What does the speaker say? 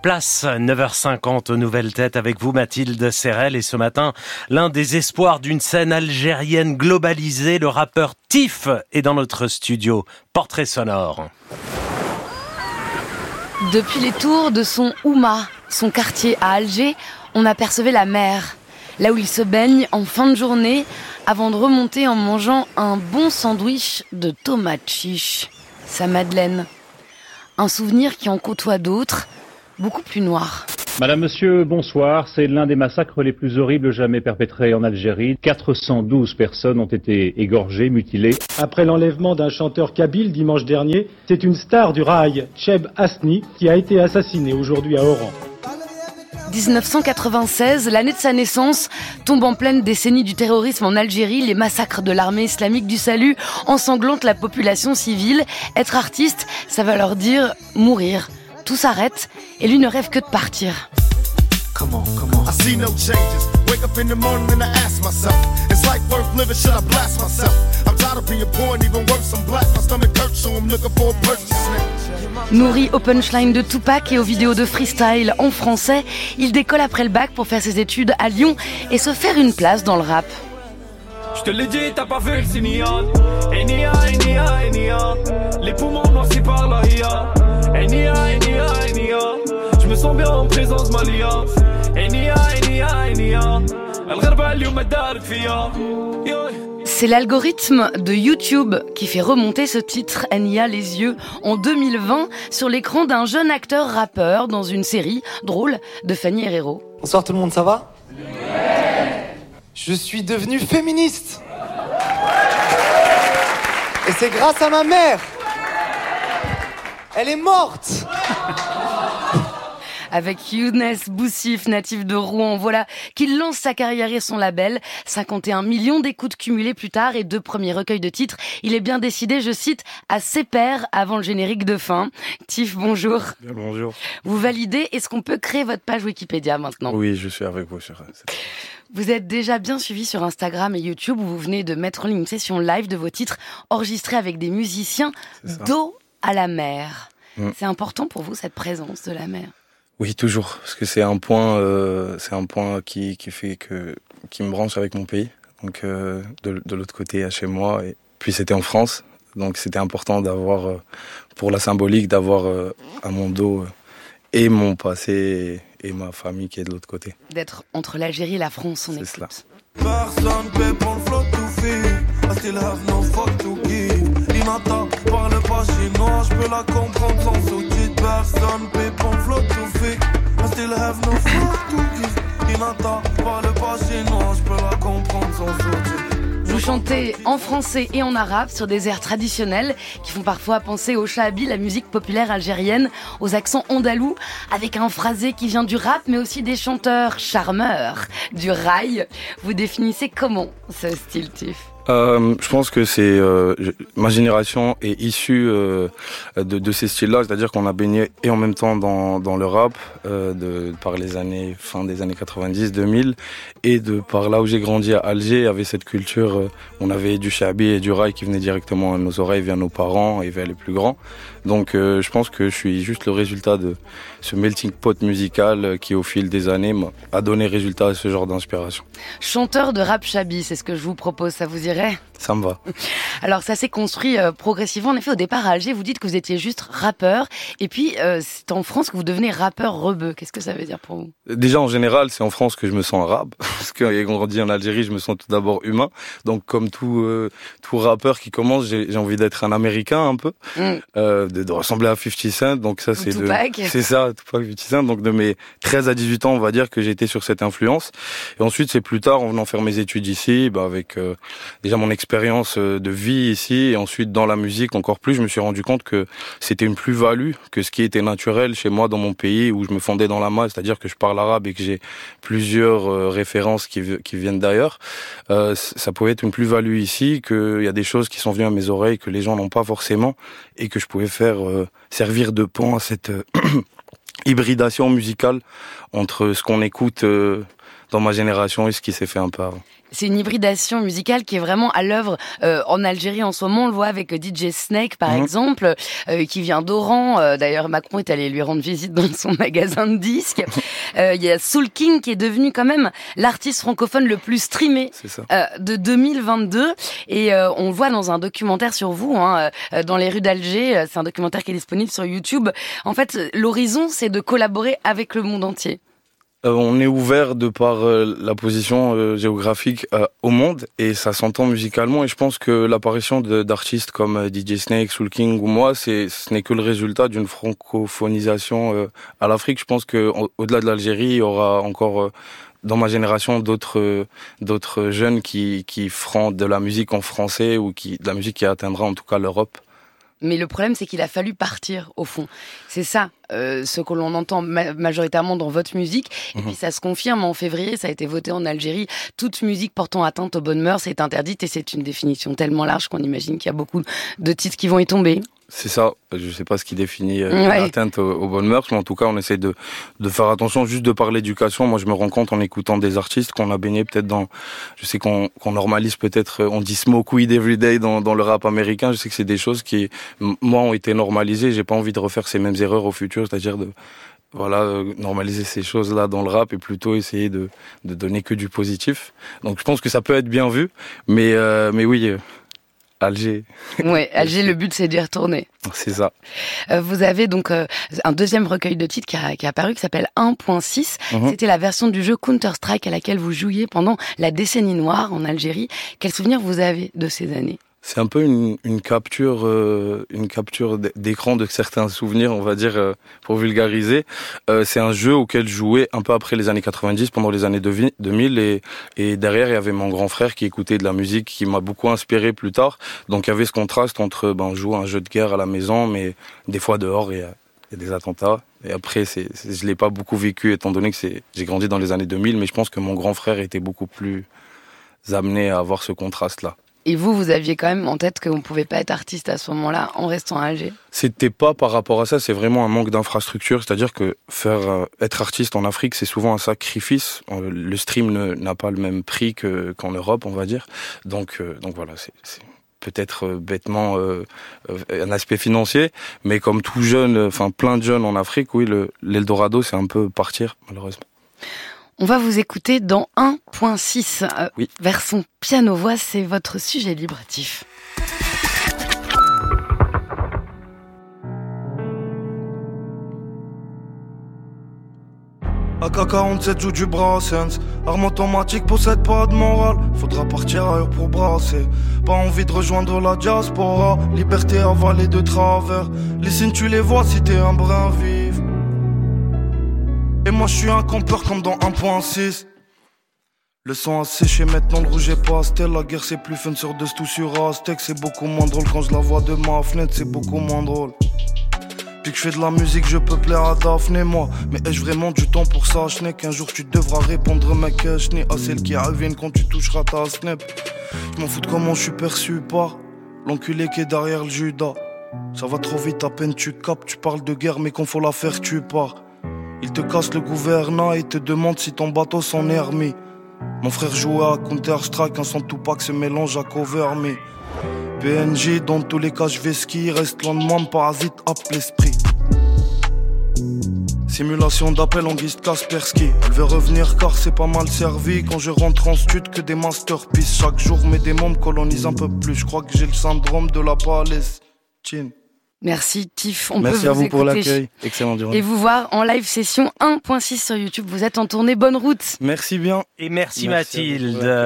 Place 9h50 aux nouvelles têtes avec vous Mathilde Serrel et ce matin l'un des espoirs d'une scène algérienne globalisée, le rappeur Tif est dans notre studio. Portrait sonore. Depuis les tours de son Ouma, son quartier à Alger, on apercevait la mer, là où il se baigne en fin de journée avant de remonter en mangeant un bon sandwich de tomates chiches, sa Madeleine. Un souvenir qui en côtoie d'autres beaucoup plus noir. Madame, Monsieur, bonsoir. C'est l'un des massacres les plus horribles jamais perpétrés en Algérie. 412 personnes ont été égorgées, mutilées. Après l'enlèvement d'un chanteur kabyle dimanche dernier, c'est une star du rail, Cheb Asni, qui a été assassiné aujourd'hui à Oran. 1996, l'année de sa naissance, tombe en pleine décennie du terrorisme en Algérie. Les massacres de l'armée islamique du salut ensanglantent la population civile. Être artiste, ça va leur dire mourir tout s'arrête et lui ne rêve que de partir. Comment, comment Nourri au punchline de Tupac et aux vidéos de freestyle en français, il décolle après le bac pour faire ses études à Lyon et se faire une place dans le rap. Je te l'ai dit, t'as pas vu le Les poumons noircis par la IA. Je me sens bien en présence C'est l'algorithme de YouTube qui fait remonter ce titre Nia les yeux en 2020 sur l'écran d'un jeune acteur rappeur dans une série drôle de Fanny Herrero. Bonsoir tout le monde, ça va? Je suis devenu féministe. Et c'est grâce à ma mère. Elle est morte avec Younes Boussif, natif de Rouen, voilà, qui lance sa carrière et son label. 51 millions d'écoutes cumulées plus tard et deux premiers recueils de titres. Il est bien décidé, je cite, à ses pairs avant le générique de fin. Tiff, bonjour. bonjour. Vous validez, est-ce qu'on peut créer votre page Wikipédia maintenant? Oui, je suis avec vous sur vous êtes déjà bien suivi sur Instagram et YouTube où vous venez de mettre en ligne une session live de vos titres enregistrés avec des musiciens d'eau à la mer. Mm. C'est important pour vous cette présence de la mer? Oui, toujours, parce que c'est un point, euh, c'est un point qui, qui fait que qui me branche avec mon pays. Donc euh, de, de l'autre côté, chez moi, et puis c'était en France, donc c'était important d'avoir, euh, pour la symbolique, d'avoir à mon dos et mon passé et, ma famille qui est de l'autre côté. D'être entre l'Algérie et la France, on est cela. Personne pour le flot to feed. I still have no fuck to give. Inata parle pas chinois, je peux la comprendre sans sous-titres. Personne paie Vous chantez en français et en arabe sur des airs traditionnels qui font parfois penser au shahabi, la musique populaire algérienne, aux accents andalous, avec un phrasé qui vient du rap, mais aussi des chanteurs charmeurs du rail. Vous définissez comment ce style Tiff? Euh, je pense que c'est euh, ma génération est issue euh, de, ces styles-là, c'est-à-dire qu'on a baigné et en même temps dans, le rap de, par les années fin des années 90, 2000 et de par là où j'ai grandi à Alger, avait cette culture, on avait du shabi et du rail qui venaient directement à nos oreilles via nos parents et vers les plus grands. Donc je pense que je suis juste le résultat de ce melting pot musical qui au fil des années a donné résultat à ce genre d'inspiration. Chanteur de rap shabi, c'est ce que je vous propose, ça vous irait ça me va. Alors ça s'est construit euh, progressivement. En effet, au départ à Alger, vous dites que vous étiez juste rappeur, et puis euh, c'est en France que vous devenez rappeur rebeu. Qu'est-ce que ça veut dire pour vous? Déjà en général, c'est en France que je me sens arabe, parce que grandi en Algérie, je me sens tout d'abord humain. Donc comme tout euh, tout rappeur qui commence, j'ai envie d'être un Américain un peu, mm. de, ressembler à 50 Cent. Donc ça c'est c'est ça, Tupac 50 Cent. Donc de mes 13 à 18 ans, on va dire que été sur cette influence. Et ensuite c'est plus tard, en venant faire mes études ici, bah, avec déjà mon expérience euh, de vie ici et ensuite dans la musique encore plus, je me suis rendu compte que c'était une plus-value que ce qui était naturel chez moi dans mon pays où je me fondais dans la masse, c'est-à-dire que je parle arabe et que j'ai plusieurs euh, qui, viennent d'ailleurs. Euh, ça pouvait être une plus-value ici, qu'il y a des choses qui sont venues à mes oreilles que les gens n'ont pas forcément et que je pouvais faire servir de pont à cette hybridation musicale entre ce qu'on écoute dans ma génération et ce qui s'est fait un peu avant. C'est une hybridation musicale qui est vraiment à l'œuvre euh, en Algérie en ce moment. On le voit avec DJ Snake, par Mhm. exemple, euh, qui vient d'Oran. Euh, D'ailleurs, Macron est allé lui rendre visite dans son magasin de disques. Euh, Il y a Soul King qui est devenu quand même l'artiste francophone le plus streamé euh, de 2022 et euh, on le voit dans un documentaire sur vous hein, euh, dans les rues d'Alger Euh, c'est un documentaire qui est disponible sur YouTube en fait l'horizon c'est de collaborer avec le monde entier Euh, on est ouvert de par euh, la position euh, géographique au monde et ça s'entend musicalement et je pense que l'apparition d'artistes comme DJ Snake, Soul King ou moi, c'est ce n'est que le résultat d'une francophonisation à l'Afrique. Je pense que au- au-delà de l'Algérie, il y aura encore dans ma génération d'autres d'autres jeunes qui qui feront de la musique en français ou qui de la musique qui atteindra en tout cas l'Europe. Mais le problème c'est qu'il a fallu partir au fond. C'est ça euh, ce que l'on entend ma- majoritairement dans votre musique. Et Mhm. puis ça se confirme. En février ça a été voté en Algérie. Toute musique portant atteinte aux bonnes mœurs est interdite. Et c'est une définition tellement large qu'on imagine qu'il y a beaucoup de titres qui vont y tomber C'est ça. Je sais pas ce qui définit euh, Ouais. l'atteinte aux, aux bonnes mœurs, mais en tout cas, on essaie de, de faire attention juste de parler d'éducation. Moi, je me rends compte en écoutant des artistes qu'on a baigné peut-être dans. Je sais qu'on normalise peut-être. euh, On dit smoke weed every day dans, dans le rap américain. Je sais que c'est des choses qui, moi, ont été normalisées. J'ai pas envie de refaire ces mêmes erreurs au futur, c'est-à-dire de voilà euh, normaliser ces choses-là dans le rap et plutôt essayer de, de donner que du positif. Donc, je pense que ça peut être bien vu, mais euh, mais oui. euh, Alger, ouais Alger le but c'est d'y retourner c'est ça. Euh, vous avez donc euh, un deuxième recueil de titres qui a, qui a apparu qui s'appelle 1.6. Mhm. C'était la version du jeu Counter-Strike à laquelle vous jouiez pendant la décennie noire en Algérie. Quel souvenir vous avez de ces années? C'est un peu une, une capture, euh, une capture d'écran de certains souvenirs, on va dire, euh, pour vulgariser. Euh, c'est un jeu auquel je jouais un peu après les années 90, pendant les années devi- 2000, et, et derrière il y avait mon grand frère qui écoutait de la musique, qui m'a beaucoup inspiré plus tard. Donc il y avait ce contraste entre, ben, on joue à un jeu de guerre à la maison, mais des fois dehors il y a, il y a des attentats. Et après, c'est, je l'ai pas beaucoup vécu étant donné que j'ai grandi dans les années 2000, mais je pense que mon grand frère était beaucoup plus amené à avoir ce contraste-là. Et vous, vous aviez quand même en tête qu'on ne pouvait pas être artiste à ce moment-là en restant à Alger C'était pas par rapport à ça, c'est vraiment un manque d'infrastructure. C'est-à-dire que faire euh, être artiste en Afrique, c'est souvent un sacrifice. Euh, le stream n'a pas le même prix que qu'en Europe, on va dire. Donc, euh, donc voilà, c'est peut-être bêtement un aspect financier, mais comme tout jeune, enfin plein de jeunes en Afrique, oui, le- l'Eldorado, c'est un peu partir malheureusement. On va vous écouter dans 1.6. euh, Oui. Vers son piano-voix, c'est votre sujet libratif. AK-47 joue du Brassens Arme automatique possède pas de morale Faudra partir ailleurs pour brasser Pas envie de rejoindre la diaspora Liberté avalée de travers Les signes tu les vois si t'es un brin vif Et moi je suis un campeur comme dans 1.6 le sang a séché, maintenant le rouge est pastel. La guerre c'est plus fun sur deux tout sur Aztec. C'est beaucoup moins drôle quand je la vois de ma fenêtre, c'est beaucoup moins drôle. Puis que je fais de la musique, je peux plaire à Daphné, moi. Mais ai-je vraiment du temps pour ça, je n'ai qu'un jour tu devras répondre, mec, je n'ai à celle qui reviennent quand tu toucheras ta snap. Je m'en fous de comment je suis perçu par l'enculé qui est derrière le Judas. Ça va trop vite, à peine tu captes, tu parles de guerre, mais qu'on faut la faire, tu pars. Il te casse le gouvernant et te demande si ton bateau s'en est remis. Mon frère jouait à Counter-Strike, un son Tupac se mélange à Cover Me. PNJ, dans tous les cas, je vais skier, reste loin de moi, parasite, hop l'esprit. Simulation d'appel en guise de Kaspersky. Elle veut revenir car c'est pas mal servi. Quand je rentre en stud, que des masterpieces. Chaque jour, mes démons me colonisent un peu plus. Je crois que j'ai le syndrome de la Palestine. Merci Tiff. On Merci peut à vous vous pour l'accueil. Excellent Et vous voir en live session 1.6 sur YouTube. Vous êtes en tournée. Bonne route. Merci bien. Et merci, Mathilde.